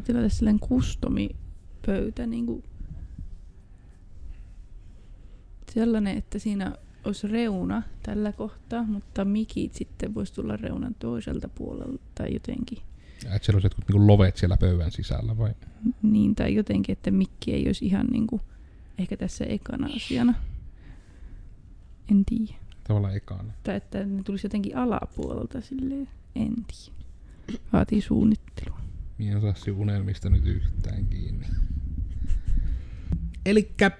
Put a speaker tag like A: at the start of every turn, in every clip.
A: pitää tilata sellainen customipöytä, niin kuin sellainen, että siinä olisi reuna tällä kohtaa, mutta mikit sitten voisi tulla reunan toiselta puolelta tai jotenkin.
B: Että siellä olisi jotkut niin lovet siellä pöydän sisällä vai?
A: Niin, tai jotenkin, että mikki ei olisi ihan niin kuin, ehkä tässä ekana asiana. En tiedä.
B: Tavallaan ekana.
A: Tai että ne tulisi jotenkin alapuolelta silleen, en tiedä. Vaatii suunnittelua.
B: Minä en saa unelmista nyt yhtään kiinni. Elikkä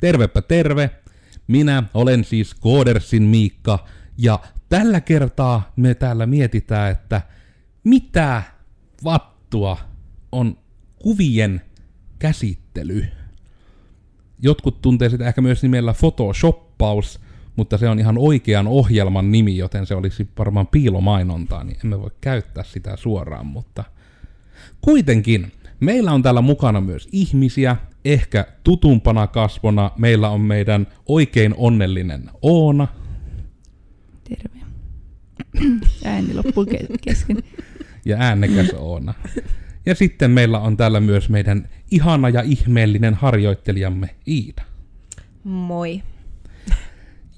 B: tervepä terve. Minä olen siis Koodersin Miikka ja tällä kertaa me täällä mietitään, että mitä vattua on kuvien käsittely. Jotkut tuntee sitä ehkä myös nimellä Photoshoppaus, mutta se on ihan oikean ohjelman nimi, joten se olisi varmaan piilomainontaa, niin emme voi käyttää sitä suoraan, mutta kuitenkin meillä on täällä mukana myös ihmisiä, ehkä tutumpana kasvona meillä on meidän oikein onnellinen Oona.
A: Terve. Ääni loppuu kesken.
B: Ja äänekäs Oona. Ja sitten meillä on täällä myös meidän ihana ja ihmeellinen harjoittelijamme Iida.
C: Moi.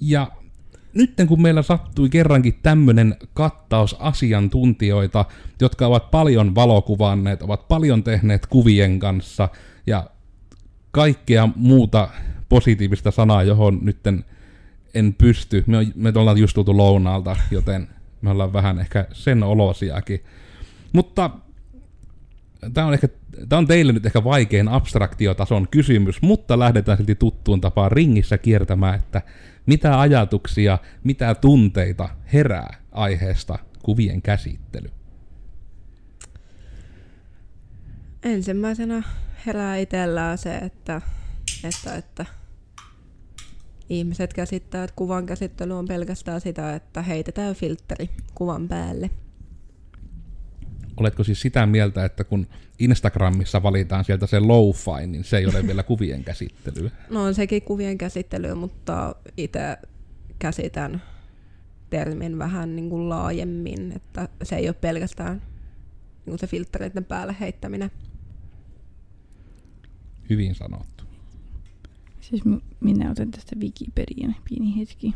B: Ja nyt kun meillä sattui kerrankin tämmöinen kattaus asiantuntijoita, jotka ovat paljon valokuvanneet, ovat paljon tehneet kuvien kanssa ja kaikkea muuta positiivista sanaa, johon nytten en pysty. Me, me ollaan just tultu lounaalta, joten me ollaan vähän ehkä sen olosiakin. Mutta tämä on, ehkä, tämä on teille nyt ehkä vaikein abstraktiotason kysymys, mutta lähdetään silti tuttuun tapaan ringissä kiertämään, että mitä ajatuksia, mitä tunteita herää aiheesta kuvien käsittely?
C: Ensimmäisenä herää itsellään se, että, että, että ihmiset käsittää, että kuvan käsittely on pelkästään sitä, että heitetään filtteri kuvan päälle.
B: Oletko siis sitä mieltä, että kun Instagramissa valitaan sieltä se low-fi, niin se ei ole vielä kuvien käsittelyä?
C: No on sekin kuvien käsittelyä, mutta itse käsitän termin vähän niin kuin laajemmin, että se ei ole pelkästään niin kuin se filtreiden päälle heittäminen.
B: Hyvin sanottu.
A: Siis minä otan tästä Wikipedian pieni hetki.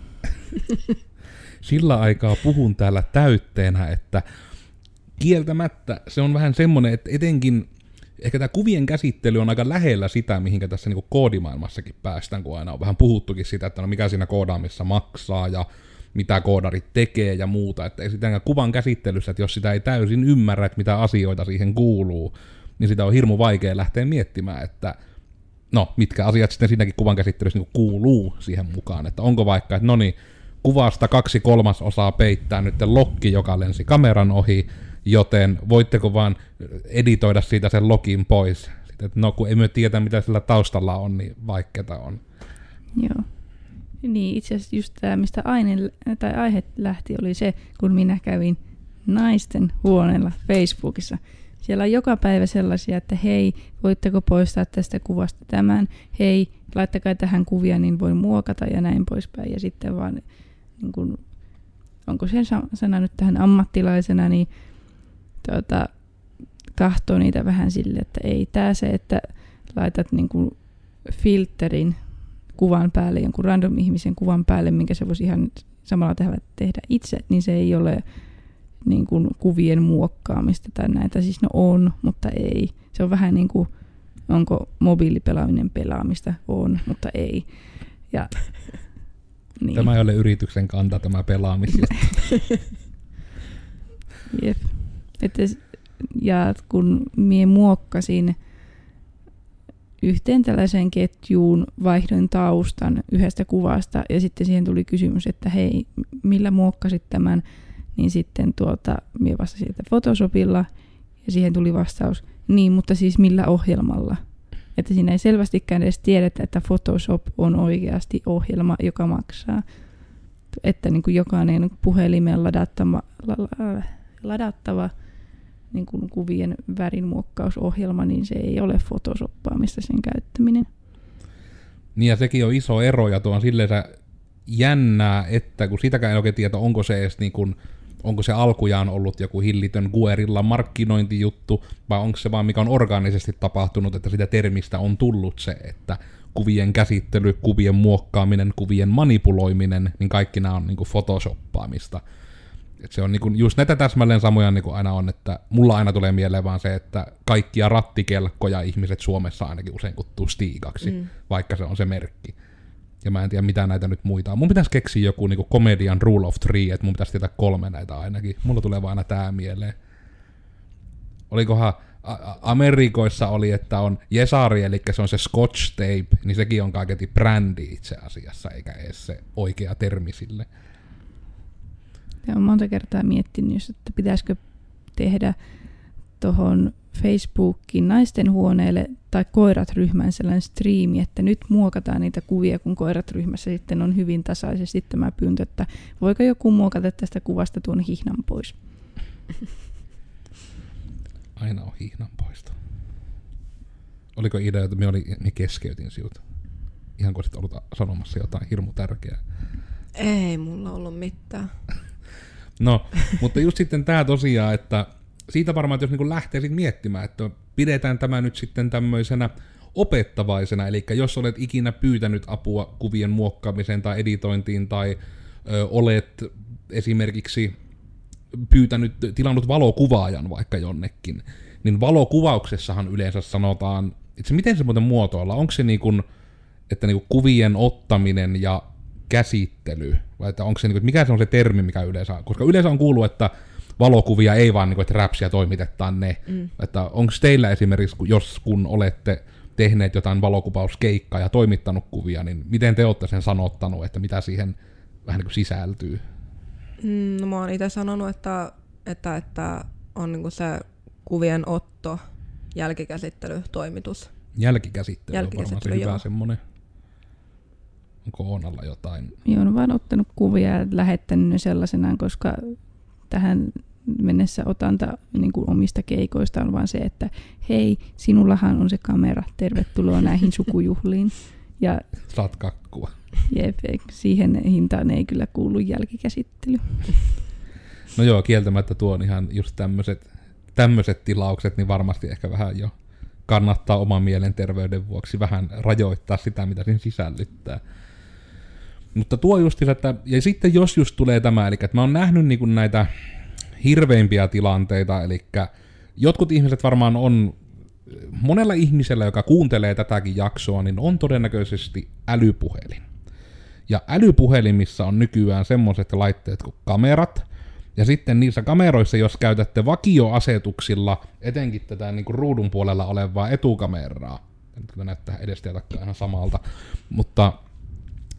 B: Sillä aikaa puhun täällä täytteenä, että kieltämättä se on vähän semmoinen, että etenkin ehkä tämä kuvien käsittely on aika lähellä sitä, mihinkä tässä niin koodimaailmassakin päästään, kun aina on vähän puhuttukin sitä, että no mikä siinä koodaamissa maksaa ja mitä koodarit tekee ja muuta, että ei sitä kuvan käsittelyssä, että jos sitä ei täysin ymmärrä, että mitä asioita siihen kuuluu, niin sitä on hirmu vaikea lähteä miettimään, että no, mitkä asiat sitten siinäkin kuvan käsittelyssä niin kuuluu siihen mukaan, että onko vaikka, että no niin, kuvasta kaksi kolmasosaa peittää nyt lokki, joka lensi kameran ohi, joten voitteko vaan editoida siitä sen login pois. Sitten, että no kun emme tiedä, mitä sillä taustalla on, niin vaikeeta on.
A: Joo. Niin, itse asiassa just tämä, mistä aine, tai aihe lähti, oli se, kun minä kävin naisten huoneella Facebookissa. Siellä on joka päivä sellaisia, että hei, voitteko poistaa tästä kuvasta tämän, hei, laittakaa tähän kuvia, niin voi muokata ja näin poispäin. Ja sitten vaan, niin kun, onko sen sana nyt tähän ammattilaisena, niin tuota, kahtoo niitä vähän sille, että ei tämä se, että laitat niin kuin filterin kuvan päälle, jonkun random ihmisen kuvan päälle, minkä se voisi ihan samalla tehdä itse, niin se ei ole niin kuin kuvien muokkaamista tai näitä. Siis no on, mutta ei. Se on vähän niin kuin, onko mobiilipelaaminen pelaamista? On, mutta ei. Ja,
B: niin. Tämä ei ole yrityksen kanta, tämä pelaaminen.
A: Jep. Että, ja kun minä muokkasin yhteen tällaiseen ketjuun, vaihdoin taustan yhdestä kuvasta ja sitten siihen tuli kysymys, että hei, millä muokkasit tämän, niin sitten tuota, minä vastasin, että Photoshopilla ja siihen tuli vastaus, niin, mutta siis millä ohjelmalla? Että siinä ei selvästikään edes tiedetä, että Photoshop on oikeasti ohjelma, joka maksaa. Että niin kuin jokainen puhelimeen ladattava, ladattava niin kuin kuvien värinmuokkausohjelma, niin se ei ole photosoppaamista sen käyttäminen.
B: Niin ja sekin on iso ero ja tuo on silleen jännää, että kun sitäkään ei oikein tiedä, onko se edes niin kuin onko se alkujaan ollut joku hillitön Guerilla markkinointijuttu, vai onko se vaan mikä on orgaanisesti tapahtunut, että sitä termistä on tullut se, että kuvien käsittely, kuvien muokkaaminen, kuvien manipuloiminen, niin kaikki nämä on niin kuin photoshoppaamista. Et se on niin kuin just näitä täsmälleen samoja niin kuin aina on, että mulla aina tulee mieleen vaan se, että kaikkia rattikelkkoja ihmiset Suomessa ainakin usein kuttuu Stigaksi, mm. vaikka se on se merkki. Ja mä en tiedä mitä näitä nyt muita on. Mun pitäisi keksiä joku niin komedian rule of three, että mun pitäisi tietää kolme näitä ainakin. Mulla tulee vaan aina tää mieleen. Olikohan Amerikoissa oli, että on Jesari, eli se on se Scotch Tape, niin sekin on kaiketi brändi itse asiassa, eikä edes se oikea termi sille.
A: Ja olen monta kertaa miettinyt, että pitäisikö tehdä tuohon Facebookin naisten huoneelle tai koirat ryhmään sellainen striimi, että nyt muokataan niitä kuvia, kun koirat ryhmässä sitten on hyvin tasaisesti tämä pyyntö, että voiko joku muokata tästä kuvasta tuon hihnan pois.
B: Aina on hihnan poisto. Oliko idea, että me, oli, me keskeytin sinut? Ihan kun ollut sanomassa jotain hirmu tärkeää.
C: Ei mulla ollut mitään.
B: No, mutta just sitten tämä tosiaan, että siitä varmaan, että jos niin lähtee sitten miettimään, että pidetään tämä nyt sitten tämmöisenä opettavaisena, eli jos olet ikinä pyytänyt apua kuvien muokkaamiseen tai editointiin tai ö, olet esimerkiksi pyytänyt, tilannut valokuvaajan vaikka jonnekin, niin valokuvauksessahan yleensä sanotaan, itse miten se muuten muotoilla, onko se niin kuin, että niin kuvien ottaminen ja käsittely, vai että onko se, niin kuin, mikä se on se termi, mikä yleensä, koska yleensä on kuullut, että valokuvia, ei vaan niin kuin, että räpsiä toimitetaan ne. Mm. Että onko teillä esimerkiksi, jos kun olette tehneet jotain valokuvauskeikkaa ja toimittanut kuvia, niin miten te olette sen sanottanut, että mitä siihen vähän niin kuin sisältyy?
C: Mm, no mä oon itse sanonut, että, että, että on niin kuin se kuvien otto, jälkikäsittely, toimitus.
B: Jälkikäsittely, jälkikäsittely on varmaan se hyvä semmoinen. Onko Oonalla jotain?
A: Joo, on vaan ottanut kuvia ja lähettänyt ne sellaisenaan, koska tähän mennessä otanta niin kuin omista keikoista on vaan se, että hei, sinullahan on se kamera, tervetuloa näihin sukujuhliin. Ja,
B: Saat kakkua.
A: Jep, siihen hintaan ei kyllä kuulu jälkikäsittely.
B: No joo, kieltämättä tuo on ihan just tämmöiset tämmöiset tilaukset, niin varmasti ehkä vähän jo kannattaa oman mielenterveyden vuoksi vähän rajoittaa sitä, mitä siinä sisällyttää. Mutta tuo just että, ja sitten jos just tulee tämä, eli että mä oon nähnyt niin kuin näitä hirveimpiä tilanteita, eli jotkut ihmiset varmaan on, monella ihmisellä, joka kuuntelee tätäkin jaksoa, niin on todennäköisesti älypuhelin. Ja älypuhelimissa on nykyään semmoiset laitteet kuin kamerat, ja sitten niissä kameroissa, jos käytätte vakioasetuksilla, etenkin tätä niin kuin ruudun puolella olevaa etukameraa, nyt näyttää takkaa ihan samalta, mutta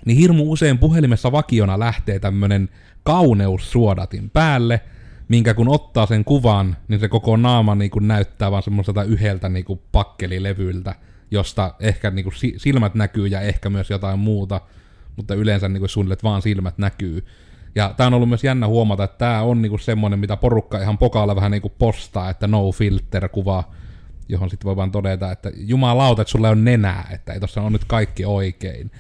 B: niin hirmu usein puhelimessa vakiona lähtee tämmönen kauneussuodatin päälle, minkä kun ottaa sen kuvan, niin se koko naama niin kuin näyttää vaan semmoiselta yhdeltä niin kuin pakkelilevyltä, josta ehkä niin kuin silmät näkyy ja ehkä myös jotain muuta, mutta yleensä niin kuin suunnilleen vaan silmät näkyy. Ja tämä on ollut myös jännä huomata, että tämä on niinku semmoinen, mitä porukka ihan pokaalla vähän niinku postaa, että no filter kuva, johon sitten voi vaan todeta, että jumalauta, että sulla on nenää, että ei tossa on nyt kaikki oikein.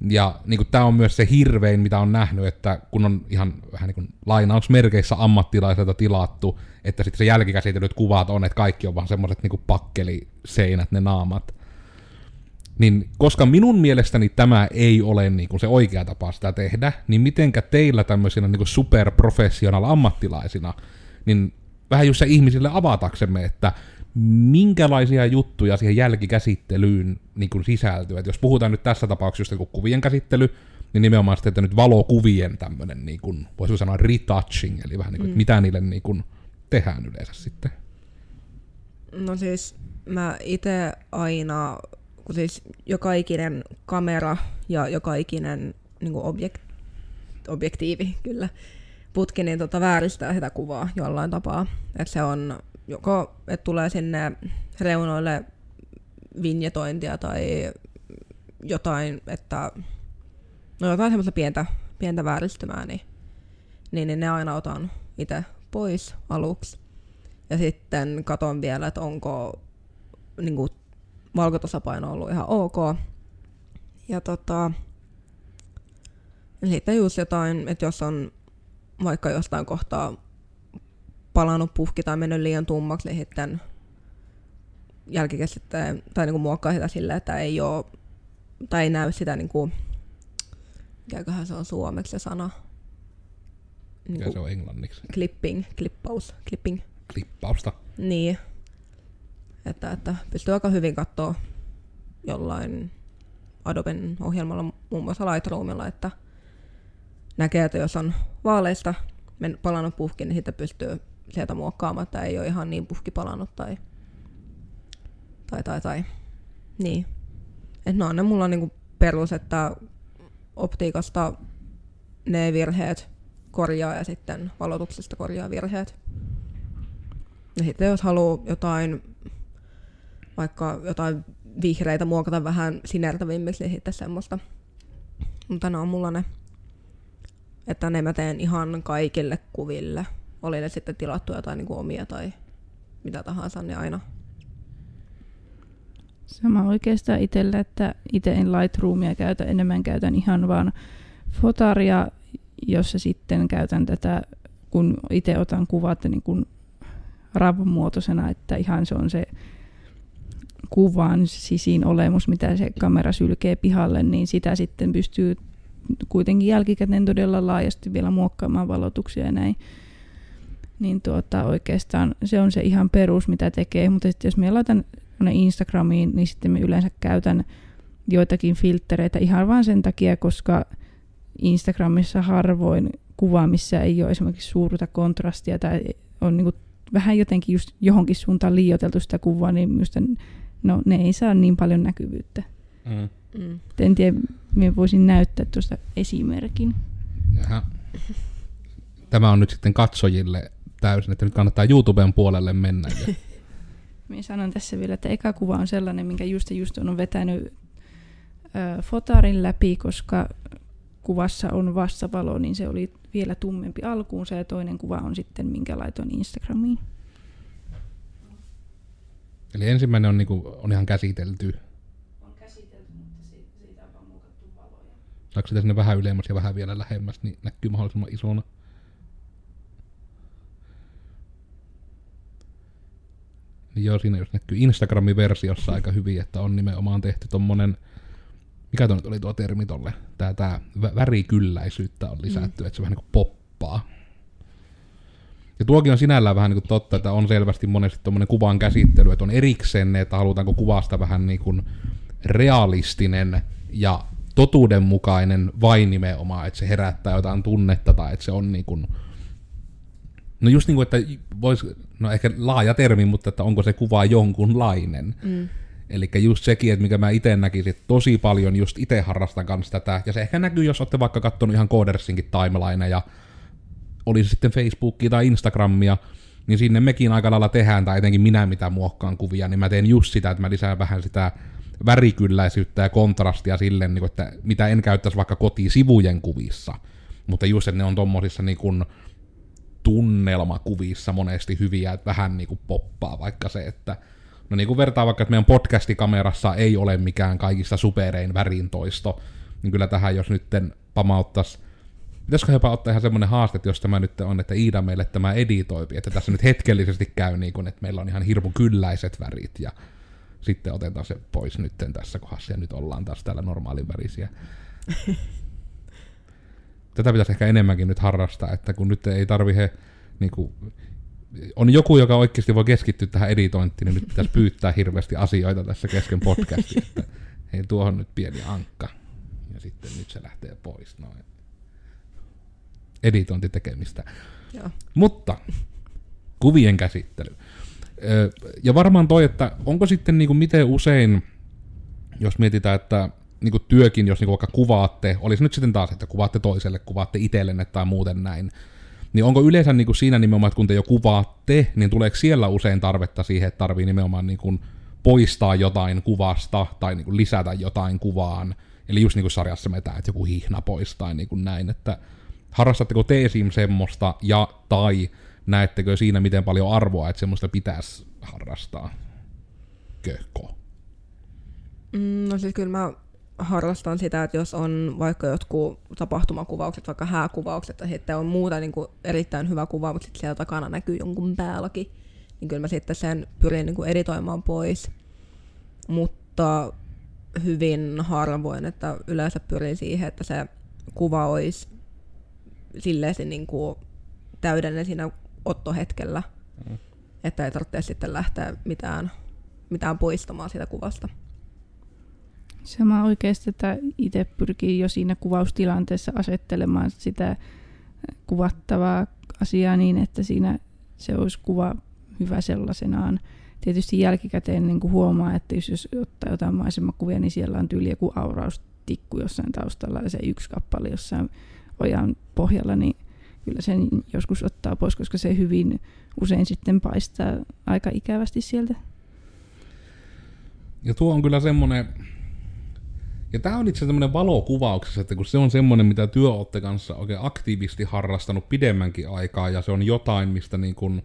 B: Ja niin tämä on myös se hirvein, mitä on nähnyt, että kun on ihan vähän niin kuin lainausmerkeissä ammattilaiselta tilattu, että sitten se jälkikäsitellyt kuvat on, että kaikki on vaan semmoiset niin pakkeliseinät, ne naamat. Niin koska minun mielestäni tämä ei ole niin kuin se oikea tapa sitä tehdä, niin mitenkä teillä tämmöisinä niin superprofessional ammattilaisina, niin vähän just se ihmisille avataksemme, että minkälaisia juttuja siihen jälkikäsittelyyn niin kuin sisältyy. Et jos puhutaan nyt tässä tapauksessa just kuvien käsittely, niin nimenomaan sitten, että nyt valokuvien tämmöinen, niin kuin, voisi sanoa retouching, eli vähän niin kuin, mm. mitä niille niin kuin, tehdään yleensä sitten.
C: No siis mä itse aina kun siis joka ikinen kamera ja joka ikinen niin objek- objektiivi kyllä putki niin tota, vääristää sitä kuvaa jollain tapaa. Että se on joko, että tulee sinne reunoille vinjetointia tai jotain, että no jotain semmoista pientä, pientä vääristymää, niin, niin, niin ne aina otan itse pois aluksi. Ja sitten katon vielä, että onko niin kuin, valkotasapaino ollut ihan ok. Ja tota, sitten just jotain, että jos on vaikka jostain kohtaa palannut puhki tai mennyt liian tummaksi, niin sitten jälkikäsittää tai niinku muokkaa sitä silleen, että ei ole, tai ei näy sitä niinku, mikäköhän se on suomeksi se sana.
B: Mikä se on englanniksi?
C: Clipping, klippaus, clipping.
B: Klippausta.
C: Niin. Että, että pystyy aika hyvin katsoa jollain Adoben ohjelmalla, muun muassa Lightroomilla, että näkee, että jos on vaaleista men- palannut puhki, niin sitten pystyy sieltä muokkaamaan, että ei ole ihan niin puhki palannut tai, tai, tai, tai. Niin. Et no ne mulla on niinku perus, että optiikasta ne virheet korjaa ja sitten valotuksesta korjaa virheet. Ja sitten jos haluaa jotain, vaikka jotain vihreitä muokata vähän sinertävimmiksi, niin sitten semmoista. Mutta ne on mulla ne, että ne mä teen ihan kaikille kuville. Oli ne sitten tilattuja tai niinku omia tai mitä tahansa, niin aina.
A: Sama oikeastaan itsellä, että itse en Lightroomia käytä, enemmän käytän ihan vaan fotaria, jossa sitten käytän tätä, kun itse otan kuvat niin kuin RAV-muotoisena, että ihan se on se kuvan sisin olemus, mitä se kamera sylkee pihalle, niin sitä sitten pystyy kuitenkin jälkikäteen todella laajasti vielä muokkaamaan valotuksia ja näin. Niin tuota, oikeastaan se on se ihan perus, mitä tekee, mutta sitten jos me laitan Instagramiin, niin sitten me yleensä käytän joitakin filtreitä ihan vain sen takia, koska Instagramissa harvoin kuva, missä ei ole esimerkiksi suurta kontrastia tai on niin kuin vähän jotenkin just johonkin suuntaan liioiteltu sitä kuvaa, niin minusta no, ne ei saa niin paljon näkyvyyttä.
B: Mm.
C: Mm.
A: En tiedä, minä voisin näyttää tuosta esimerkin.
B: Jaha. Tämä on nyt sitten katsojille täysin, että nyt kannattaa YouTuben puolelle mennä. Ja...
A: Minä sanon tässä vielä, että eka kuva on sellainen, minkä just just on vetänyt ö, fotarin läpi, koska kuvassa on vastavalo, niin se oli vielä tummempi alkuunsa ja toinen kuva on sitten, minkä laitoin Instagramiin.
B: Eli ensimmäinen on, niinku, on ihan käsitelty.
A: On käsitelty, mutta siitä on vaan muokattu valoja.
B: Saako sitä sinne vähän ylemmäs ja vähän vielä lähemmäs, niin näkyy mahdollisimman isona. Niin joo, siinä jos näkyy Instagramin versiossa aika hyvin, että on nimenomaan tehty tommonen, mikä tuo nyt oli tuo termi tolle, tää, tää värikylläisyyttä on lisätty, mm. että se vähän niinku poppaa. Ja tuokin on sinällään vähän niin kuin totta, että on selvästi monesti tuommoinen kuvan käsittely, että on erikseen ne, että halutaanko kuvasta vähän niin kuin realistinen ja totuudenmukainen vain nimenomaan, että se herättää jotain tunnetta tai että se on niin kuin, no just niin kuin, että vois, no ehkä laaja termi, mutta että onko se kuva jonkunlainen. Mm. Eli just sekin, että mikä mä itse näkisin, että tosi paljon just itse harrastan kanssa tätä, ja se ehkä näkyy, jos olette vaikka katsonut ihan Codersinkin timeline ja oli se sitten Facebookia tai Instagramia, niin sinne mekin aika lailla tehdään, tai etenkin minä mitä muokkaan kuvia, niin mä teen just sitä, että mä lisään vähän sitä värikylläisyyttä ja kontrastia silleen, niin että mitä en käyttäisi vaikka kotisivujen kuvissa, mutta just, että ne on tommosissa niin kuin tunnelmakuvissa monesti hyviä, että vähän niin kuin poppaa vaikka se, että no niin kuin vertaa vaikka, että meidän podcastikamerassa ei ole mikään kaikista superein värintoisto, niin kyllä tähän jos nytten pamauttaisi Pitäisikö jopa ottaa ihan semmoinen haaste, jos tämä nyt on, että Iida meille tämä editoipi, että tässä nyt hetkellisesti käy niin kuin, että meillä on ihan hirmu kylläiset värit ja sitten otetaan se pois nyt tässä kohdassa ja nyt ollaan taas täällä normaalin värisiä. Tätä pitäisi ehkä enemmänkin nyt harrastaa, että kun nyt ei tarvi he, niin kuin, on joku, joka oikeasti voi keskittyä tähän editointiin, niin nyt pitäisi pyytää hirveästi asioita tässä kesken podcastia, että hei tuohon nyt pieni ankka. Ja sitten nyt se lähtee pois. Noin editointitekemistä.
C: Joo.
B: Mutta kuvien käsittely. Ja varmaan toi, että onko sitten niin kuin miten usein, jos mietitään, että niin työkin, jos niin vaikka kuvaatte, olisi nyt sitten taas, että kuvaatte toiselle, kuvaatte itsellenne tai muuten näin, niin onko yleensä niin kuin siinä nimenomaan, että kun te jo kuvaatte, niin tuleeko siellä usein tarvetta siihen, että tarvii nimenomaan niin kuin poistaa jotain kuvasta tai niin kuin lisätä jotain kuvaan, eli just niin kuin sarjassa metää, että joku hihna poistaa niin kuin näin, että harrastatteko te esim. semmoista, ja tai näettekö siinä miten paljon arvoa, että semmoista pitäisi harrastaa? Köko?
C: Mm, no siis kyllä mä harrastan sitä, että jos on vaikka jotkut tapahtumakuvaukset, vaikka hääkuvaukset, ja sitten on muuta niin kuin erittäin hyvä kuva, mutta sitten siellä takana näkyy jonkun päälläkin, niin kyllä mä sitten sen pyrin niin kuin editoimaan pois. Mutta hyvin harvoin, että yleensä pyrin siihen, että se kuva olisi silleen niin kuin täydellinen siinä ottohetkellä, mm. että ei tarvitse sitten lähteä mitään, mitään poistamaan siitä kuvasta.
A: Sama oikeasti, että itse pyrkii jo siinä kuvaustilanteessa asettelemaan sitä kuvattavaa asiaa niin, että siinä se olisi kuva hyvä sellaisenaan. Tietysti jälkikäteen niin kuin huomaa, että jos, jos ottaa jotain maisemakuvia, niin siellä on tyyli joku auraustikku jossain taustalla ja se yksi kappale jossain ojan pohjalla, niin kyllä sen joskus ottaa pois, koska se hyvin usein sitten paistaa aika ikävästi sieltä.
B: Ja tuo on kyllä semmoinen, ja tämä on itse tämmöinen valokuvauksessa, että kun se on semmoinen, mitä työ olette kanssa oikein aktiivisesti harrastanut pidemmänkin aikaa, ja se on jotain, mistä niin kuin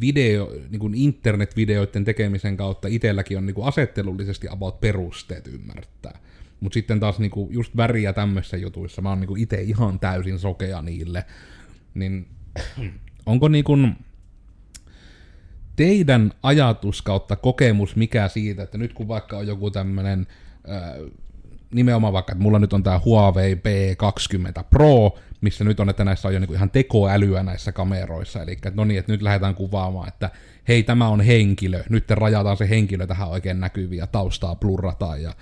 B: video, niin kuin internetvideoiden tekemisen kautta itselläkin on niin kuin asettelullisesti about perusteet ymmärtää. Mutta sitten taas niin kuin just väriä tämmöisissä jutuissa, mä oon niin itse ihan täysin sokea niille. Niin onko niin kuin teidän ajatus kautta kokemus mikä siitä, että nyt kun vaikka on joku tämmöinen nimenomaan vaikka, että mulla nyt on tämä Huawei P20 Pro, missä nyt on, että näissä on jo niinku ihan tekoälyä näissä kameroissa, eli että no niin, että nyt lähdetään kuvaamaan, että hei, tämä on henkilö, nyt rajataan se henkilö tähän oikein näkyviä, taustaa blurrataan ja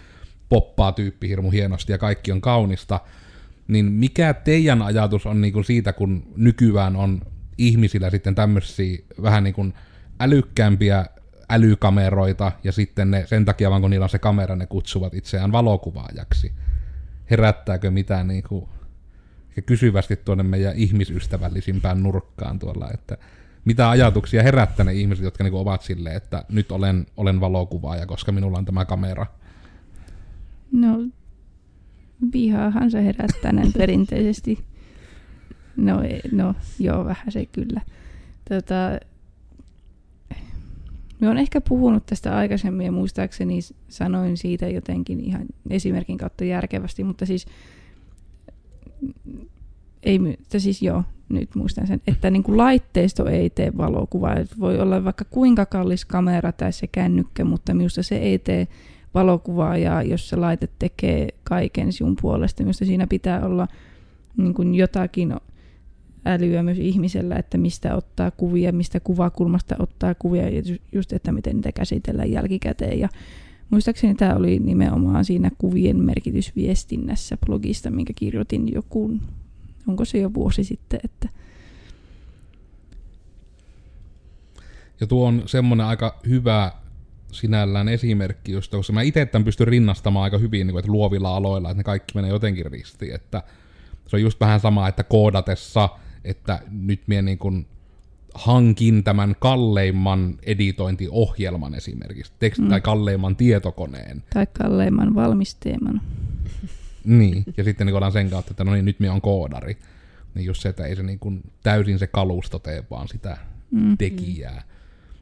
B: poppaa tyyppi hirmu hienosti ja kaikki on kaunista, niin mikä teidän ajatus on niinku siitä, kun nykyään on ihmisillä sitten tämmöisiä vähän niin kuin älykkäämpiä älykameroita, ja sitten ne, sen takia vaan kun niillä on se kamera, ne kutsuvat itseään valokuvaajaksi. Herättääkö mitään niin kuin, kysyvästi tuonne meidän ihmisystävällisimpään nurkkaan tuolla, että mitä ajatuksia herättää ne ihmiset, jotka niin ovat silleen, että nyt olen, olen valokuvaaja, koska minulla on tämä kamera?
A: No, vihaahan se herättää näin perinteisesti. No, no joo, vähän se kyllä. Tota, me on ehkä puhunut tästä aikaisemmin ja muistaakseni sanoin siitä jotenkin ihan esimerkin kautta järkevästi, mutta siis ei, että siis joo, nyt muistan sen, että niin kuin laitteisto ei tee valokuvaa. Voi olla vaikka kuinka kallis kamera tai se kännykkä, mutta minusta se ei tee valokuvaa ja jos se laite tekee kaiken sinun puolesta, minusta siinä pitää olla niin kuin jotakin älyä myös ihmisellä, että mistä ottaa kuvia, mistä kuvakulmasta ottaa kuvia ja just, että miten niitä käsitellään jälkikäteen. Ja muistaakseni tämä oli nimenomaan siinä kuvien merkitysviestinnässä blogista, minkä kirjoitin joku, onko se jo vuosi sitten, että
B: ja tuo on semmoinen aika hyvä sinällään esimerkki, josta koska mä itse tämän pystyn rinnastamaan aika hyvin niin kuin, että luovilla aloilla, että ne kaikki menee jotenkin ristiin, että se on just vähän sama, että koodatessa – että nyt minä niin kuin hankin tämän kalleimman editointiohjelman esimerkiksi, tekst- mm. tai kalleimman tietokoneen.
A: Tai kalleimman valmisteeman.
B: niin, ja sitten niin ollaan sen kautta, että no niin, nyt minä on koodari. Niin just se, että ei se niin kuin täysin se kalusto tee, vaan sitä mm. tekijää.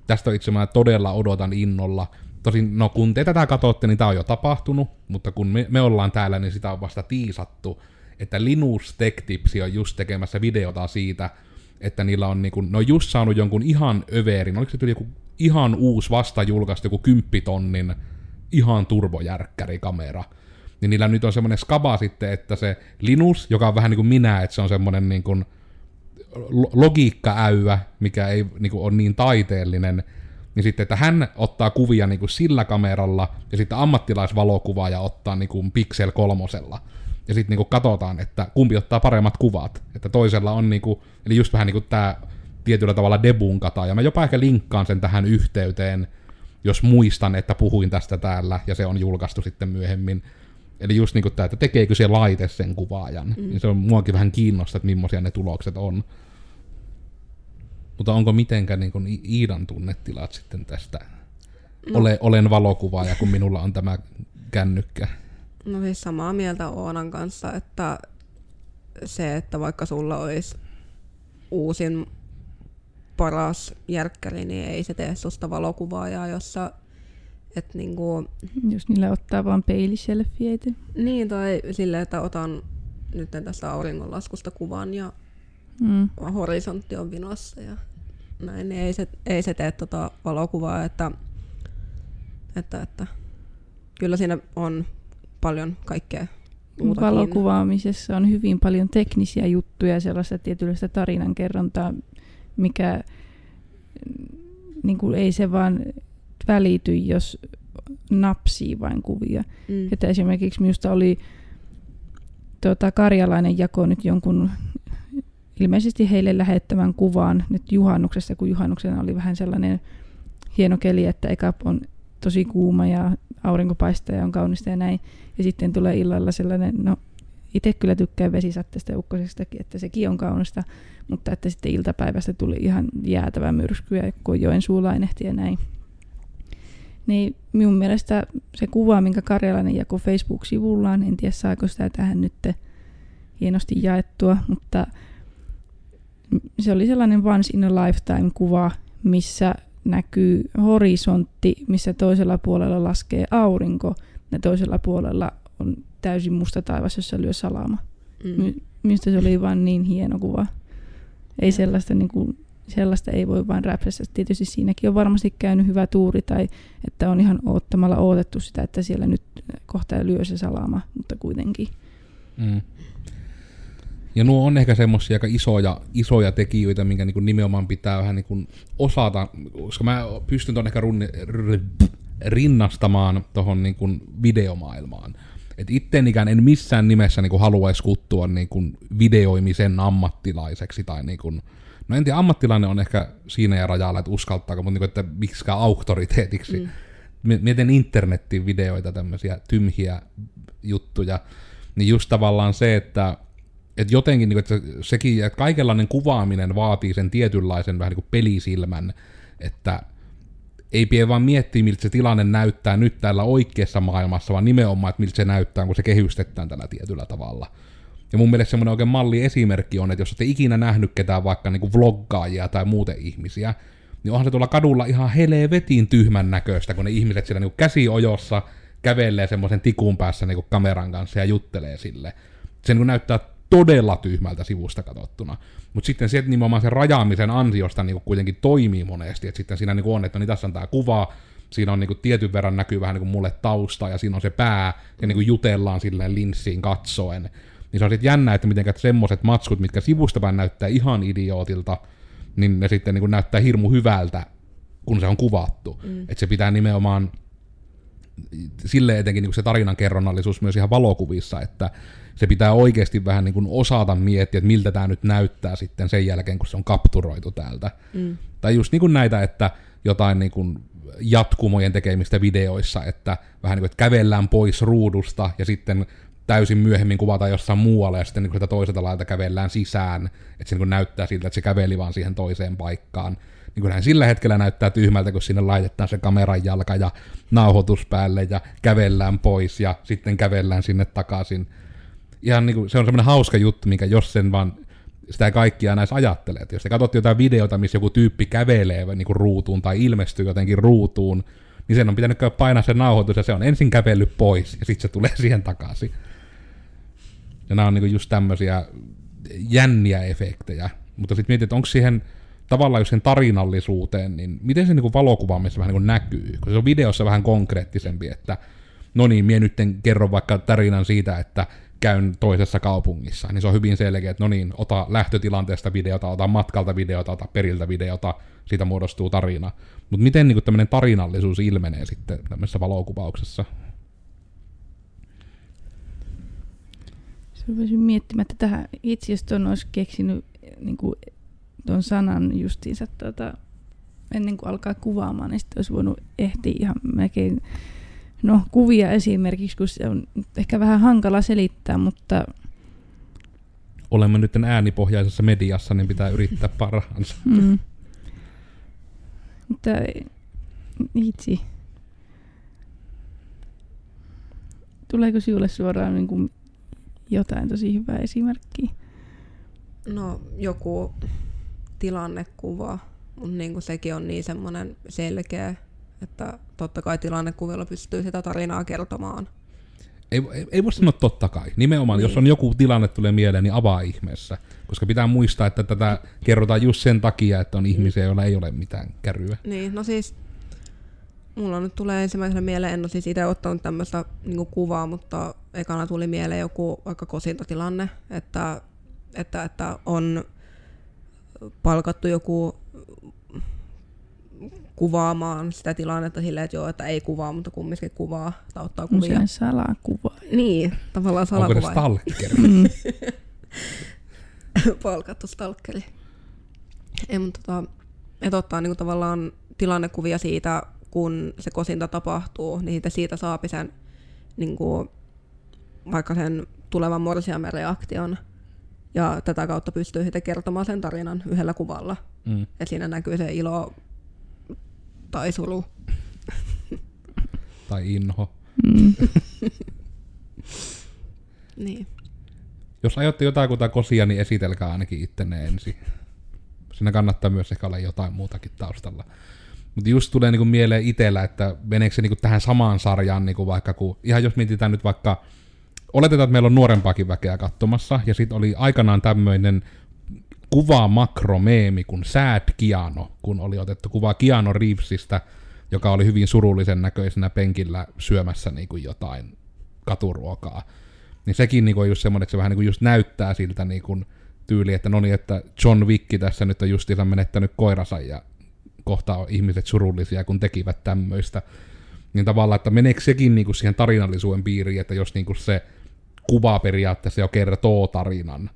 B: Tästä itse mä todella odotan innolla. Tosin, no kun te tätä katsotte, niin tämä on jo tapahtunut, mutta kun me, me ollaan täällä, niin sitä on vasta tiisattu että Linus Tech Tips on just tekemässä videota siitä, että niillä on niinku, ne on just saanut jonkun ihan överin, oliko se tuli joku ihan uusi vasta julkaistu, joku kymppitonnin ihan turbojärkkärikamera. Niin niillä nyt on semmoinen skaba sitten, että se Linus, joka on vähän niin kuin minä, että se on semmoinen niin kuin logiikkaäyvä, mikä ei niin kuin ole niin taiteellinen, niin sitten, että hän ottaa kuvia niin kuin sillä kameralla, ja sitten ammattilaisvalokuvaaja ottaa niin kuin Pixel kolmosella ja sitten niinku katsotaan, että kumpi ottaa paremmat kuvat. Että toisella on niinku, eli just vähän niinku tämä tietyllä tavalla debunkata, ja mä jopa ehkä linkkaan sen tähän yhteyteen, jos muistan, että puhuin tästä täällä, ja se on julkaistu sitten myöhemmin. Eli just niinku tämä, että tekeekö se laite sen kuvaajan. Mm. Niin se on muakin vähän kiinnostaa, että millaisia ne tulokset on. Mutta onko mitenkään niin Iidan tunnetilat sitten tästä? No. Ole, olen valokuvaaja, kun minulla on tämä kännykkä.
C: No siis samaa mieltä Oonan kanssa, että se, että vaikka sulla olisi uusin paras järkkäri, niin ei se tee susta valokuvaajaa, jossa Et niinku,
A: Jos niillä ottaa vaan peiliselfieitä.
C: niin, tai silleen, että otan nyt tästä auringonlaskusta kuvan ja
A: Mm.
C: horisontti on vinossa ja näin, niin ei se, ei se tee tota valokuvaa, että, että, että kyllä siinä on paljon kaikkea muutakin.
A: Valokuvaamisessa on hyvin paljon teknisiä juttuja ja sellaista tietynlaista tarinankerrontaa, mikä niin kuin ei se vaan välity, jos napsii vain kuvia.
C: Mm.
A: Että esimerkiksi minusta oli tota, karjalainen jako nyt jonkun ilmeisesti heille lähettävän kuvan nyt juhannuksesta, kun juhannuksena oli vähän sellainen hieno keli, että eka on tosi kuuma ja aurinko paistaa ja on kaunista ja näin. Ja sitten tulee illalla sellainen, no itse kyllä tykkään vesisatteesta ja ukkosestakin, että sekin on kaunista, mutta että sitten iltapäivästä tuli ihan jäätävä myrsky ja kun Joensuu lainehti ja näin. Niin minun mielestä se kuva, minkä Karjalainen jako Facebook-sivullaan, en tiedä saako sitä tähän nyt hienosti jaettua, mutta se oli sellainen once in a lifetime kuva, missä näkyy horisontti, missä toisella puolella laskee aurinko ja toisella puolella on täysin musta taivas, jossa lyö salama.
C: Mm.
A: Minusta se oli vaan niin hieno kuva. Ei sellaista, niin kuin, sellaista ei voi vain räpsästä. Tietysti siinäkin on varmasti käynyt hyvä tuuri tai että on ihan oottamalla odotettu sitä, että siellä nyt kohta lyö se salama, mutta kuitenkin.
B: Mm. Ja nuo on ehkä semmoisia aika isoja, isoja tekijöitä, minkä niin nimenomaan pitää vähän niin osata, koska mä pystyn ton ehkä runni, rinnastamaan tuohon niin videomaailmaan. Et ittenikään en missään nimessä niin haluaisi kuttua niin videoimisen ammattilaiseksi tai niin kuin, no en tiedä, ammattilainen on ehkä siinä ja rajalla, että uskaltaako, mutta niin kuin, että miksikään auktoriteetiksi. Mm. Mietin internetin videoita, tämmöisiä tymhiä juttuja, niin just tavallaan se, että et jotenkin niin kuin, että sekin, että kaikenlainen kuvaaminen vaatii sen tietynlaisen vähän niin kuin pelisilmän, että ei pidä vaan miettiä, miltä se tilanne näyttää nyt täällä oikeassa maailmassa, vaan nimenomaan, että miltä se näyttää, kun se kehystetään tällä tietyllä tavalla. Ja mun mielestä semmoinen oikein malliesimerkki on, että jos olette ikinä nähnyt ketään vaikka niin kuin vloggaajia tai muuten ihmisiä, niin onhan se tuolla kadulla ihan helvetin tyhmän näköistä, kun ne ihmiset siellä niin käsiojossa kävelee semmoisen tikun päässä niin kameran kanssa ja juttelee sille. Se niin näyttää todella tyhmältä sivusta katsottuna. Mutta sitten sieltä nimenomaan sen rajaamisen ansiosta niin kuitenkin toimii monesti, että sitten siinä niin on, että no niin tässä on tämä kuva, siinä on niin tietyn verran näkyy vähän niin mulle tausta, ja siinä on se pää, ja niin jutellaan silleen linssiin katsoen. Niin se on sitten jännä, että miten semmoiset matskut, mitkä sivusta päin näyttää ihan idiootilta, niin ne sitten niin näyttää hirmu hyvältä, kun se on kuvattu. Mm. Että se pitää nimenomaan sille etenkin niin se tarinan kerronnallisuus myös ihan valokuvissa, että se pitää oikeasti vähän niin kuin osata miettiä, että miltä tämä nyt näyttää sitten sen jälkeen, kun se on kapturoitu täältä. Mm. Tai just niin kuin näitä, että jotain niin kuin jatkumojen tekemistä videoissa, että vähän niin kuin, että kävellään pois ruudusta ja sitten täysin myöhemmin kuvataan jossain muualla ja sitten niin kuin toiselta lailta kävellään sisään, että se niin näyttää siltä, että se käveli vaan siihen toiseen paikkaan. Niin kuin sillä hetkellä näyttää tyhmältä, kun sinne laitetaan se kameran jalka ja nauhoitus päälle ja kävellään pois ja sitten kävellään sinne takaisin ihan niin kuin, se on semmoinen hauska juttu, mikä jos sen vaan sitä kaikkia näissä ajattelee. Että jos te katsotte jotain videota, missä joku tyyppi kävelee niin kuin ruutuun tai ilmestyy jotenkin ruutuun, niin sen on pitänyt painaa se nauhoitus ja se on ensin kävellyt pois ja sitten se tulee siihen takaisin. Ja nämä on niin kuin just tämmöisiä jänniä efektejä. Mutta sitten mietit, että onko siihen tavallaan sen tarinallisuuteen, niin miten se niin valokuvaamissa vähän niin näkyy? Kun se on videossa vähän konkreettisempi, että no niin, mie nyt kerron vaikka tarinan siitä, että käyn toisessa kaupungissa, niin se on hyvin selkeä, että no niin, ota lähtötilanteesta videota, ota matkalta videota, ota periltä videota, siitä muodostuu tarina. Mutta miten niin tämmöinen tarinallisuus ilmenee sitten tämmöisessä valokuvauksessa?
A: Se voisin miettimään, että tähän itse jos tuon olisi keksinyt niin kuin, tuon sanan justiinsa tuota, ennen kuin alkaa kuvaamaan, niin sitten olisi voinut ehtiä ihan melkein no, kuvia esimerkiksi, kun se on ehkä vähän hankala selittää, mutta...
B: Olemme nyt äänipohjaisessa mediassa, niin pitää yrittää parhaansa.
A: Mm. Mutta itse. Tuleeko sinulle suoraan niin kuin jotain tosi hyvää esimerkkiä?
C: No joku tilannekuva, mutta niin sekin on niin semmoinen selkeä, että totta kai tilannekuvilla pystyy sitä tarinaa kertomaan.
B: Ei, ei, ei voi sanoa totta kai. Nimenomaan, niin. jos on joku tilanne tulee mieleen, niin avaa ihmeessä. Koska pitää muistaa, että tätä kerrotaan just sen takia, että on ihmisiä, joilla ei ole mitään käryä.
C: Niin, no siis mulla nyt tulee ensimmäisenä mieleen, en ole siis itse ottanut tämmöistä niin kuvaa, mutta ekana tuli mieleen joku vaikka kosintatilanne, että, että, että on palkattu joku kuvaamaan sitä tilannetta silleen, että joo, että ei kuvaa, mutta kumminkin kuvaa tai ottaa kuvia.
A: Usein salakuva.
C: Niin, tavallaan salakuva.
B: Onko se stalker?
A: Mm.
C: Palkattu stalkeri. Ei, mutta tota, että ottaa niinku tavallaan tilannekuvia siitä, kun se kosinta tapahtuu, niin siitä, siitä saapi sen niinku, vaikka sen tulevan morsiamen reaktion. Ja tätä kautta pystyy sitten kertomaan sen tarinan yhdellä kuvalla.
B: Mm.
C: Ja siinä näkyy se ilo tai suru.
B: Tai inho.
A: Mm.
C: Niin.
B: Jos aiotte jotakuta kosia, niin esitelkää ainakin ittenne ensin. Siinä kannattaa myös ehkä olla jotain muutakin taustalla. Mutta just tulee niinku mieleen itsellä, että meneekö se niinku tähän samaan sarjaan, niinku vaikka kun, ihan jos mietitään nyt vaikka, oletetaan, että meillä on nuorempaakin väkeä katsomassa, ja sitten oli aikanaan tämmöinen kuva makromeemi kuin Sad Kiano, kun oli otettu kuva Kiano Reevesistä, joka oli hyvin surullisen näköisenä penkillä syömässä niinku jotain katuruokaa. Niin sekin niinku on just semmoinen, että se vähän niinku just näyttää siltä niinku tyyli, että no niin, että John Wick tässä nyt on justiinsa menettänyt koiransa ja kohta on ihmiset surullisia, kun tekivät tämmöistä. Niin tavallaan, että meneekö sekin niinku siihen tarinallisuuden piiriin, että jos niinku se kuva periaatteessa jo kertoo tarinan.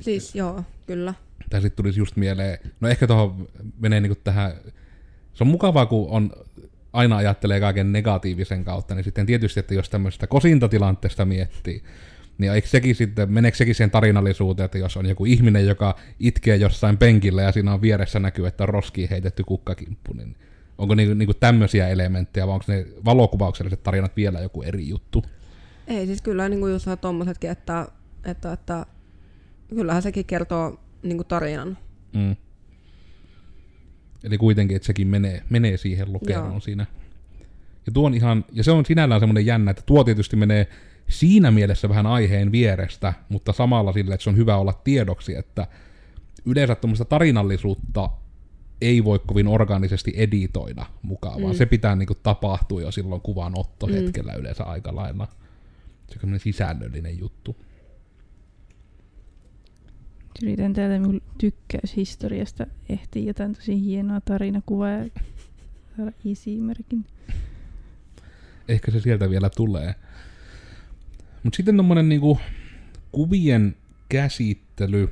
C: Siis joo, kyllä.
B: Tai sitten tulisi just mieleen, no ehkä tuohon menee niinku tähän, se on mukavaa, kun on aina ajattelee kaiken negatiivisen kautta, niin sitten tietysti, että jos tämmöistä kosintatilanteesta miettii, niin eikö sekin sitten, meneekö sekin siihen tarinallisuuteen, että jos on joku ihminen, joka itkee jossain penkillä ja siinä on vieressä näkyy, että on roskiin heitetty kukkakimppu, niin onko niinku, niinku tämmöisiä elementtejä, vai onko ne valokuvaukselliset tarinat vielä joku eri juttu?
C: Ei, siis kyllä niin kuin just tommosetkin, että, että, että kyllähän sekin kertoo niin kuin tarinan.
B: Mm. Eli kuitenkin, että sekin menee, menee siihen
C: Joo.
B: siinä. Ja, tuo on ihan, ja se on sinällään semmoinen jännä, että tuo tietysti menee siinä mielessä vähän aiheen vierestä, mutta samalla sille, että se on hyvä olla tiedoksi, että yleensä tuommoista tarinallisuutta ei voi kovin organisesti editoida mukaan, vaan
C: Mm.
B: se pitää niinku tapahtua jo silloin kuvan ottohetkellä mm. yleensä aika lailla. Se on sisällöllinen juttu.
A: Yritän täältä minun tykkäyshistoriasta ehtiä jotain tosi hienoa tarinakuvaa ja saada esimerkin.
B: ehkä se sieltä vielä tulee. Mutta sitten tommonen niinku kuvien käsittely,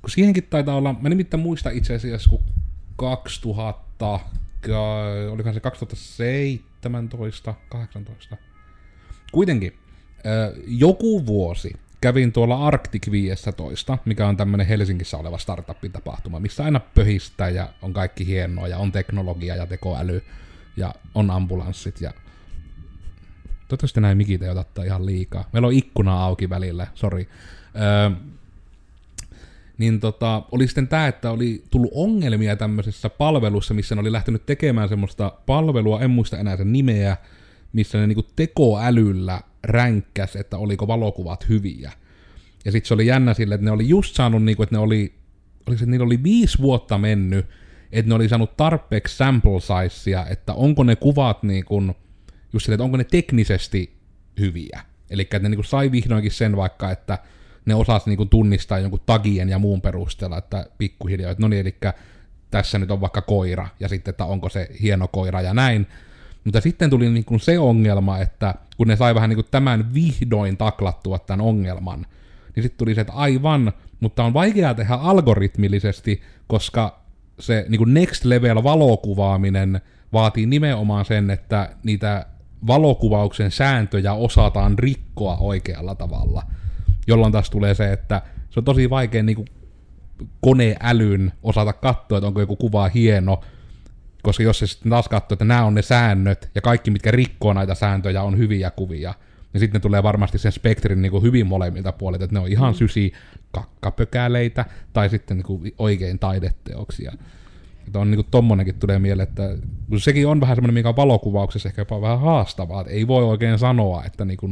B: kun siihenkin taitaa olla, mä nimittäin muistan itse asiassa, kun 2000, ka- olikohan se 2017, 18, kuitenkin, joku vuosi kävin tuolla Arctic 15, mikä on tämmönen Helsingissä oleva startup-tapahtuma, missä aina pöhistää ja on kaikki hienoa ja on teknologia ja tekoäly ja on ambulanssit ja Toivottavasti näin mikit ei ottaa ihan liikaa. Meillä on ikkuna auki välillä, sori. Öö, niin tota, oli sitten tämä, että oli tullut ongelmia tämmöisessä palvelussa, missä ne oli lähtenyt tekemään semmoista palvelua, en muista enää sen nimeä, missä ne niinku tekoälyllä ränkkäs, että oliko valokuvat hyviä. Ja sitten se oli jännä sille, että ne oli just saanut, niinku, että ne oli, oli se, että niillä oli viisi vuotta mennyt, että ne oli saanut tarpeeksi sample sizea, että onko ne kuvat niin kuin, just sille, että onko ne teknisesti hyviä. Eli että ne niin kuin sai vihdoinkin sen vaikka, että ne osasi niin kuin tunnistaa jonkun tagien ja muun perusteella, että pikkuhiljaa, että no niin, eli tässä nyt on vaikka koira, ja sitten, että onko se hieno koira ja näin. Mutta sitten tuli niin kuin se ongelma, että kun ne sai vähän niin kuin tämän vihdoin taklattua tämän ongelman, niin sitten tuli se, että aivan, mutta on vaikeaa tehdä algoritmillisesti, koska se niin kuin next level valokuvaaminen vaatii nimenomaan sen, että niitä valokuvauksen sääntöjä osataan rikkoa oikealla tavalla. Jolloin taas tulee se, että se on tosi vaikea niin kuin koneälyn osata katsoa, että onko joku kuva hieno, koska jos se sitten taas katsoo, että nämä on ne säännöt, ja kaikki, mitkä rikkoo näitä sääntöjä, on hyviä kuvia, niin sitten ne tulee varmasti sen spektrin niin kuin hyvin molemmilta puolilta, että ne on ihan sysi kakkapökäleitä, tai sitten niin kuin oikein taideteoksia. Että on niinku tommonenkin tulee mieleen, että sekin on vähän semmoinen, mikä on valokuvauksessa ehkä jopa vähän haastavaa, että ei voi oikein sanoa, että niinku,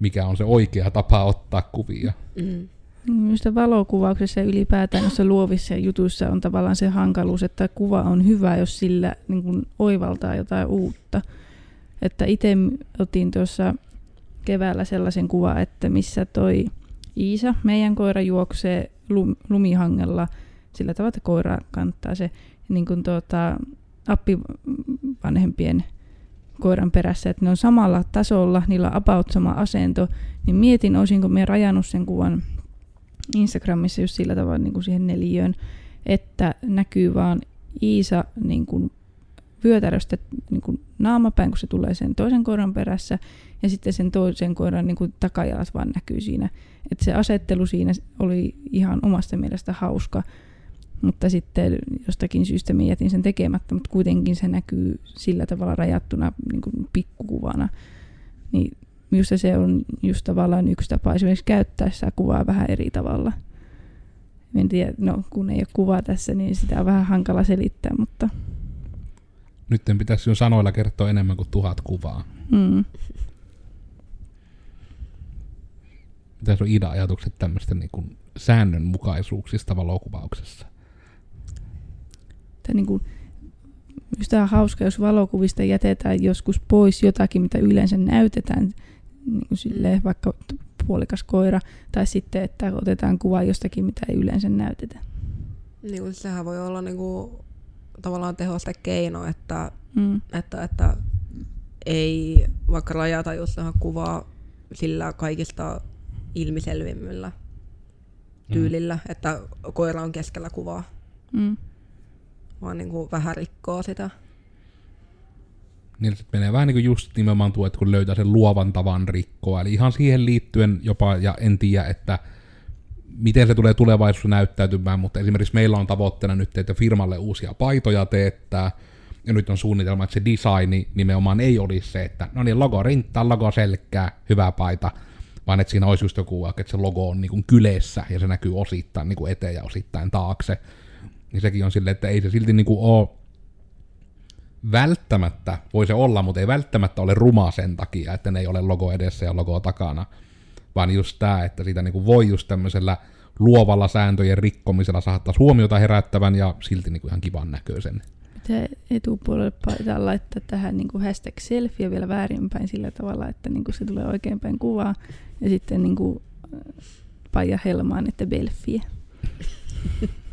B: mikä on se oikea tapa ottaa kuvia.
C: Mm.
A: Minusta valokuvauksessa ja ylipäätään noissa luovissa jutuissa on tavallaan se hankaluus, että kuva on hyvä, jos sillä niin kuin oivaltaa jotain uutta. Että itse otin tuossa keväällä sellaisen kuva, että missä toi Iisa, meidän koira juoksee lum- lumihangella sillä tavalla, että koira kantaa se niin kuin tuota, appivanhempien koiran perässä, että ne on samalla tasolla, niillä on about sama asento, niin mietin, olisinko me rajannut sen kuvan Instagramissa just sillä tavalla niin kuin siihen neliöön, että näkyy vaan Iisa niin kuin vyötäröstä niin kuin naamapäin, kun se tulee sen toisen koiran perässä, ja sitten sen toisen koiran niin kuin takajalat vaan näkyy siinä. Että se asettelu siinä oli ihan omasta mielestä hauska, mutta sitten jostakin syystä minä jätin sen tekemättä, mutta kuitenkin se näkyy sillä tavalla rajattuna niin kuin pikkukuvana. Niin minusta se on just tavallaan yksi tapa esimerkiksi käyttää sitä kuvaa vähän eri tavalla. En tiedä, no kun ei ole kuvaa tässä, niin sitä on vähän hankala selittää, mutta...
B: Nyt pitäisi jo sanoilla kertoa enemmän kuin tuhat kuvaa.
A: Mm.
B: Mitä on Ida-ajatukset tämmöistä niin kuin säännönmukaisuuksista valokuvauksessa?
A: Että niin kuin, Minusta on hauska, jos valokuvista jätetään joskus pois jotakin, mitä yleensä näytetään, niin kuin silleen, vaikka puolikas koira, tai sitten, että otetaan kuva jostakin, mitä ei yleensä näytetä.
C: Niin kuin, sehän voi olla niin kuin, tavallaan tehosta keino, että,
A: Mm.
C: että, että ei vaikka rajata just kuvaa sillä kaikista ilmiselvimmillä tyylillä, mm. että koira on keskellä kuvaa,
A: Mm.
C: vaan niin kuin vähän rikkoo sitä.
B: Niin se menee vähän niin kuin just nimenomaan tuo, että kun löytää sen luovan tavan rikkoa. Eli ihan siihen liittyen jopa, ja en tiedä, että miten se tulee tulevaisuudessa näyttäytymään, mutta esimerkiksi meillä on tavoitteena nyt, että firmalle uusia paitoja teettää, ja nyt on suunnitelma, että se designi nimenomaan ei olisi se, että no niin, logo rinttaa, logo selkää, hyvä paita, vaan että siinä olisi just joku, että se logo on niin kuin kyleessä, ja se näkyy osittain niin kuin eteen ja osittain taakse. Niin sekin on silleen, että ei se silti niin kuin ole välttämättä, voi se olla, mutta ei välttämättä ole ruma sen takia, että ne ei ole logo edessä ja logo takana, vaan just tämä, että siitä niinku voi just tämmöisellä luovalla sääntöjen rikkomisella saattaa huomiota herättävän ja silti niinku ihan kivan näköisen.
A: Pitää etupuolelle pitää laittaa tähän niin kuin hashtag selfie vielä väärinpäin sillä tavalla, että niin kuin se tulee oikeinpäin kuvaa. Ja sitten niin kuin, Paija Helmaan, että belfie.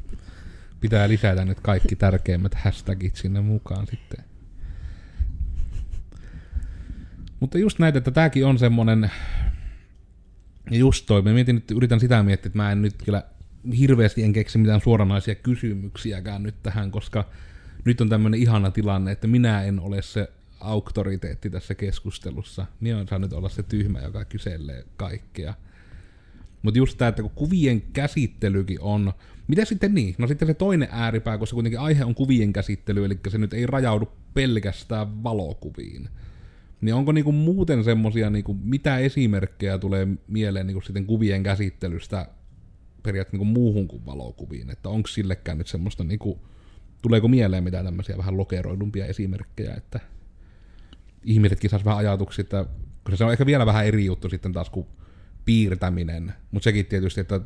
B: Pitää lisätä nyt kaikki tärkeimmät hashtagit sinne mukaan sitten. Mutta just näitä, että tääkin on semmonen, ja just toi, mä mietin nyt, yritän sitä miettiä, että mä en nyt kyllä hirveästi en keksi mitään suoranaisia kysymyksiäkään nyt tähän, koska nyt on tämmöinen ihana tilanne, että minä en ole se auktoriteetti tässä keskustelussa. Minä on saanut olla se tyhmä, joka kyselee kaikkea. Mutta just tämä, että kun kuvien käsittelykin on... Mitä sitten niin? No sitten se toinen ääripää, koska kuitenkin aihe on kuvien käsittely, eli se nyt ei rajaudu pelkästään valokuviin. Niin onko niinku muuten semmosia, niinku, mitä esimerkkejä tulee mieleen niinku sitten kuvien käsittelystä periaatteessa niinku muuhun kuin valokuviin? Että onko sillekään nyt semmoista, niinku, tuleeko mieleen mitään tämmöisiä vähän lokeroidumpia esimerkkejä, että ihmisetkin saisi vähän ajatuksia, että koska se on ehkä vielä vähän eri juttu sitten taas kuin piirtäminen, mutta sekin tietysti, että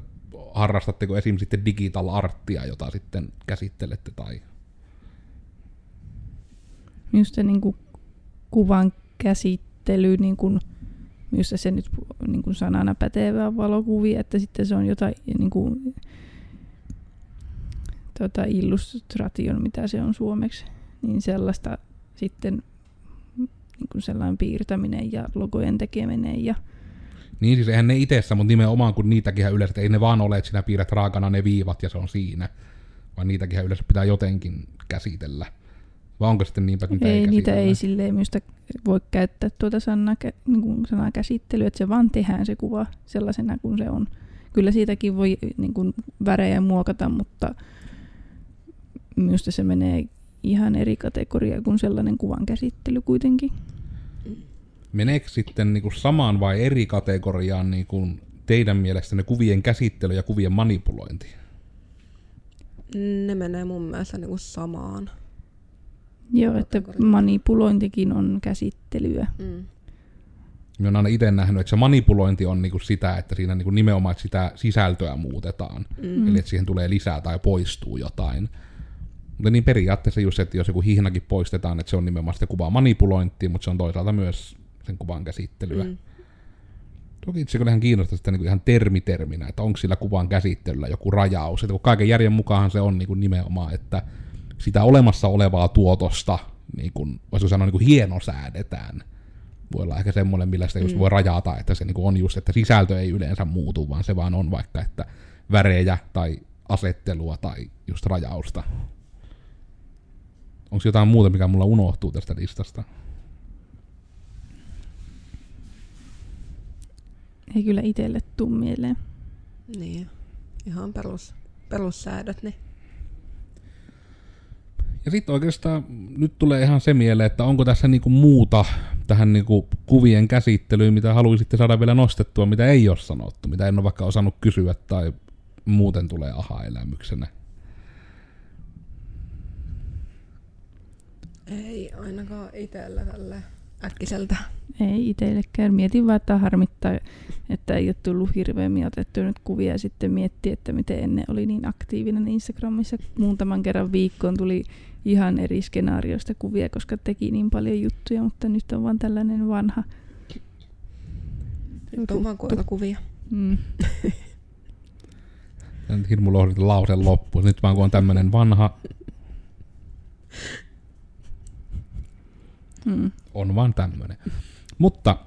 B: harrastatteko esim. sitten digital arttia, jota sitten käsittelette tai...
A: Se niin kuin, kuvan käsittely, niin kuin, minusta se nyt niin kuin sanana pätevää valokuvia, että sitten se on jotain niin kuin, tota illustration, mitä se on suomeksi, niin sellaista sitten niin kuin sellainen piirtäminen ja logojen tekeminen ja
B: Niin siis eihän ne itsessä, mutta nimenomaan kun niitäkin yleensä, ei ne vaan ole, että sinä piirrät raakana ne viivat ja se on siinä, vaan niitäkin yleensä pitää jotenkin käsitellä. Vai onko sitten niinpä, että niitä
A: ei,
B: ei
A: niitä ei silleen minusta voi käyttää tuota sanaa, kä- niin kuin sanaa käsittely, että se vaan tehdään se kuva sellaisena kuin se on. Kyllä siitäkin voi niin kuin värejä muokata, mutta minusta se menee ihan eri kategoria kuin sellainen kuvan käsittely kuitenkin.
B: Meneekö sitten niin kuin samaan vai eri kategoriaan niin kuin teidän mielestänne kuvien käsittely ja kuvien manipulointi?
C: Ne menee mun mielestä niinku samaan.
A: Joo, että manipulointikin on käsittelyä.
C: Mm.
B: Mä oon aina itse nähnyt, että se manipulointi on niinku sitä, että siinä niinku nimenomaan että sitä sisältöä muutetaan.
C: Mm.
B: Eli että siihen tulee lisää tai poistuu jotain. Mutta niin periaatteessa just, että jos joku hihnakin poistetaan, että se on nimenomaan sitä kuvaa manipulointia, mutta se on toisaalta myös sen kuvan käsittelyä. Mm. Toki itse kyllä ihan kiinnostaa sitä niin ihan termiterminä, että onko sillä kuvan käsittelyllä joku rajaus. Että kun kaiken järjen mukaan se on niin kuin nimenomaan, että sitä olemassa olevaa tuotosta, niin kuin, voisiko sanoa, niin kuin hienosäädetään. Voi olla ehkä semmoinen, millä sitä just
C: Mm.
B: voi rajata, että se niin kuin on just, että sisältö ei yleensä muutu, vaan se vaan on vaikka, että värejä tai asettelua tai just rajausta. Onko jotain muuta, mikä mulla unohtuu tästä listasta?
A: Ei kyllä itselle tuu mieleen.
C: Niin. Ihan perus, perussäädöt, niin
B: Ja sitten oikeastaan nyt tulee ihan se mieleen, että onko tässä niinku muuta tähän niinku kuvien käsittelyyn, mitä haluaisitte saada vielä nostettua, mitä ei ole sanottu, mitä en ole vaikka osannut kysyä tai muuten tulee aha-elämyksenä.
C: ei ainakaan itsellä tälle äkkiseltä.
A: Ei itsellekään. Mietin vaan, että harmittaa, että ei ole tullut hirveämmin otettu nyt kuvia ja sitten miettiä, että miten ennen oli niin aktiivinen Instagramissa. Muutaman kerran viikkoon tuli ihan eri skenaarioista kuvia, koska teki niin paljon juttuja, mutta nyt on vaan tällainen vanha.
C: Nyt on vaan koirakuvia.
A: Mm.
B: Ja nyt hirmu loppuun. Nyt vaan kun on tämmönen vanha,
A: Mm.
B: on vaan tämmönen. Mutta,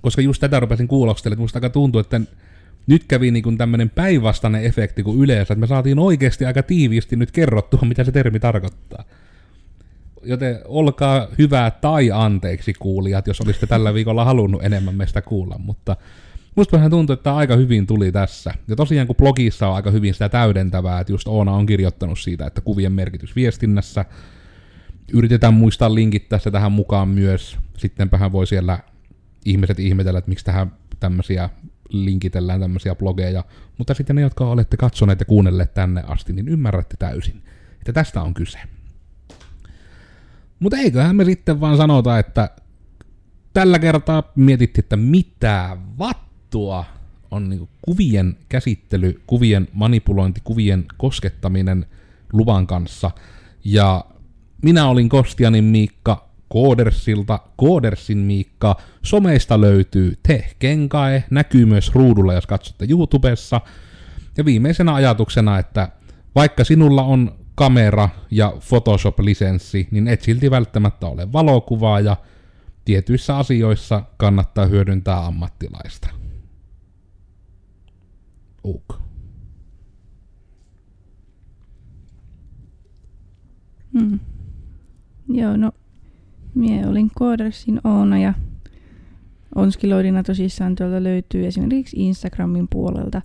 B: koska just tätä rupesin kuulostelemaan, että musta aika tuntuu, että nyt kävi niin tämmöinen päinvastainen efekti kuin yleensä, että me saatiin oikeasti aika tiiviisti nyt kerrottua, mitä se termi tarkoittaa. Joten olkaa hyvää tai anteeksi kuulijat, jos olisitte tällä viikolla halunnut enemmän meistä kuulla, mutta musta vähän tuntuu, että aika hyvin tuli tässä. Ja tosiaan kun blogissa on aika hyvin sitä täydentävää, että just Oona on kirjoittanut siitä, että kuvien merkitys viestinnässä, yritetään muistaa linkittää se tähän mukaan myös. Sittenpähän voi siellä ihmiset ihmetellä, että miksi tähän tämmöisiä linkitellään tämmöisiä blogeja. Mutta sitten ne, jotka olette katsoneet ja kuunnelleet tänne asti, niin ymmärrätte täysin, että tästä on kyse. Mutta eiköhän me sitten vaan sanota, että tällä kertaa mietittiin, että mitä vattua on niinku kuvien käsittely, kuvien manipulointi, kuvien koskettaminen luvan kanssa. Ja minä olin Kostianin Miikka, Koodersilta, Koodersin Miikka, someista löytyy Tehkenkae, näkyy myös ruudulla, jos katsotte YouTubessa. Ja viimeisenä ajatuksena, että vaikka sinulla on kamera ja Photoshop-lisenssi, niin et silti välttämättä ole valokuvaa ja tietyissä asioissa kannattaa hyödyntää ammattilaista. Uk.
A: Mm. Joo, no mie olin Koodersin Oona ja Onskiloidina tosissaan tuolta löytyy esimerkiksi Instagramin puolelta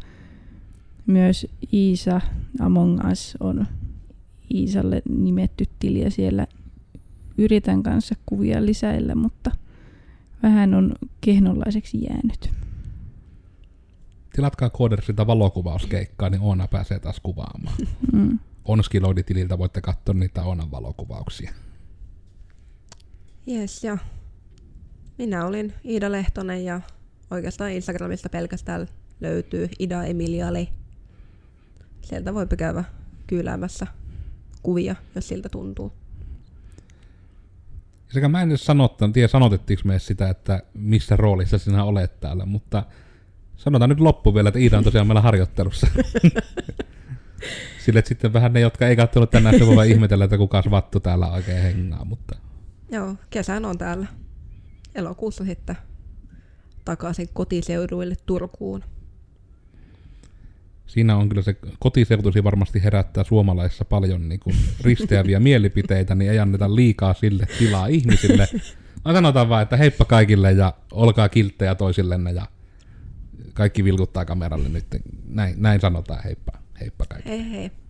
A: myös Iisa Among Us on Iisalle nimetty tili ja siellä yritän kanssa kuvia lisäillä, mutta vähän on kehnonlaiseksi jäänyt.
B: Tilatkaa Koodersilta valokuvauskeikkaa, niin Oona pääsee taas kuvaamaan.
A: Mm.
B: Onskiloiditililtä voitte katsoa niitä Oonan valokuvauksia.
C: Jes, ja minä olin Iida Lehtonen ja oikeastaan Instagramista pelkästään löytyy Ida Emiliali. Sieltä voi käydä kyyläämässä kuvia, jos siltä tuntuu.
B: Sekä mä en edes sanottanut, tiedä sanotettiinko me sitä, että missä roolissa sinä olet täällä, mutta sanotaan nyt loppu vielä, että Iida on tosiaan meillä harjoittelussa. Sille että sitten vähän ne, jotka ei katsonut tänään, se voi ihmetellä, että kuka vattu täällä oikein hengaa, mutta
C: Joo, kesän on täällä. Elokuussa sitten takaisin kotiseuduille Turkuun.
B: siinä on kyllä se kotiseutusi varmasti herättää suomalaisissa paljon niin kuin risteäviä mielipiteitä, niin ei anneta liikaa sille tilaa ihmisille. Vaan sanotaan vaan, että heippa kaikille ja olkaa kilttejä toisillenne ja kaikki vilkuttaa kameralle nyt. Näin, näin sanotaan, heippa, heippa kaikille.
C: Hei hei.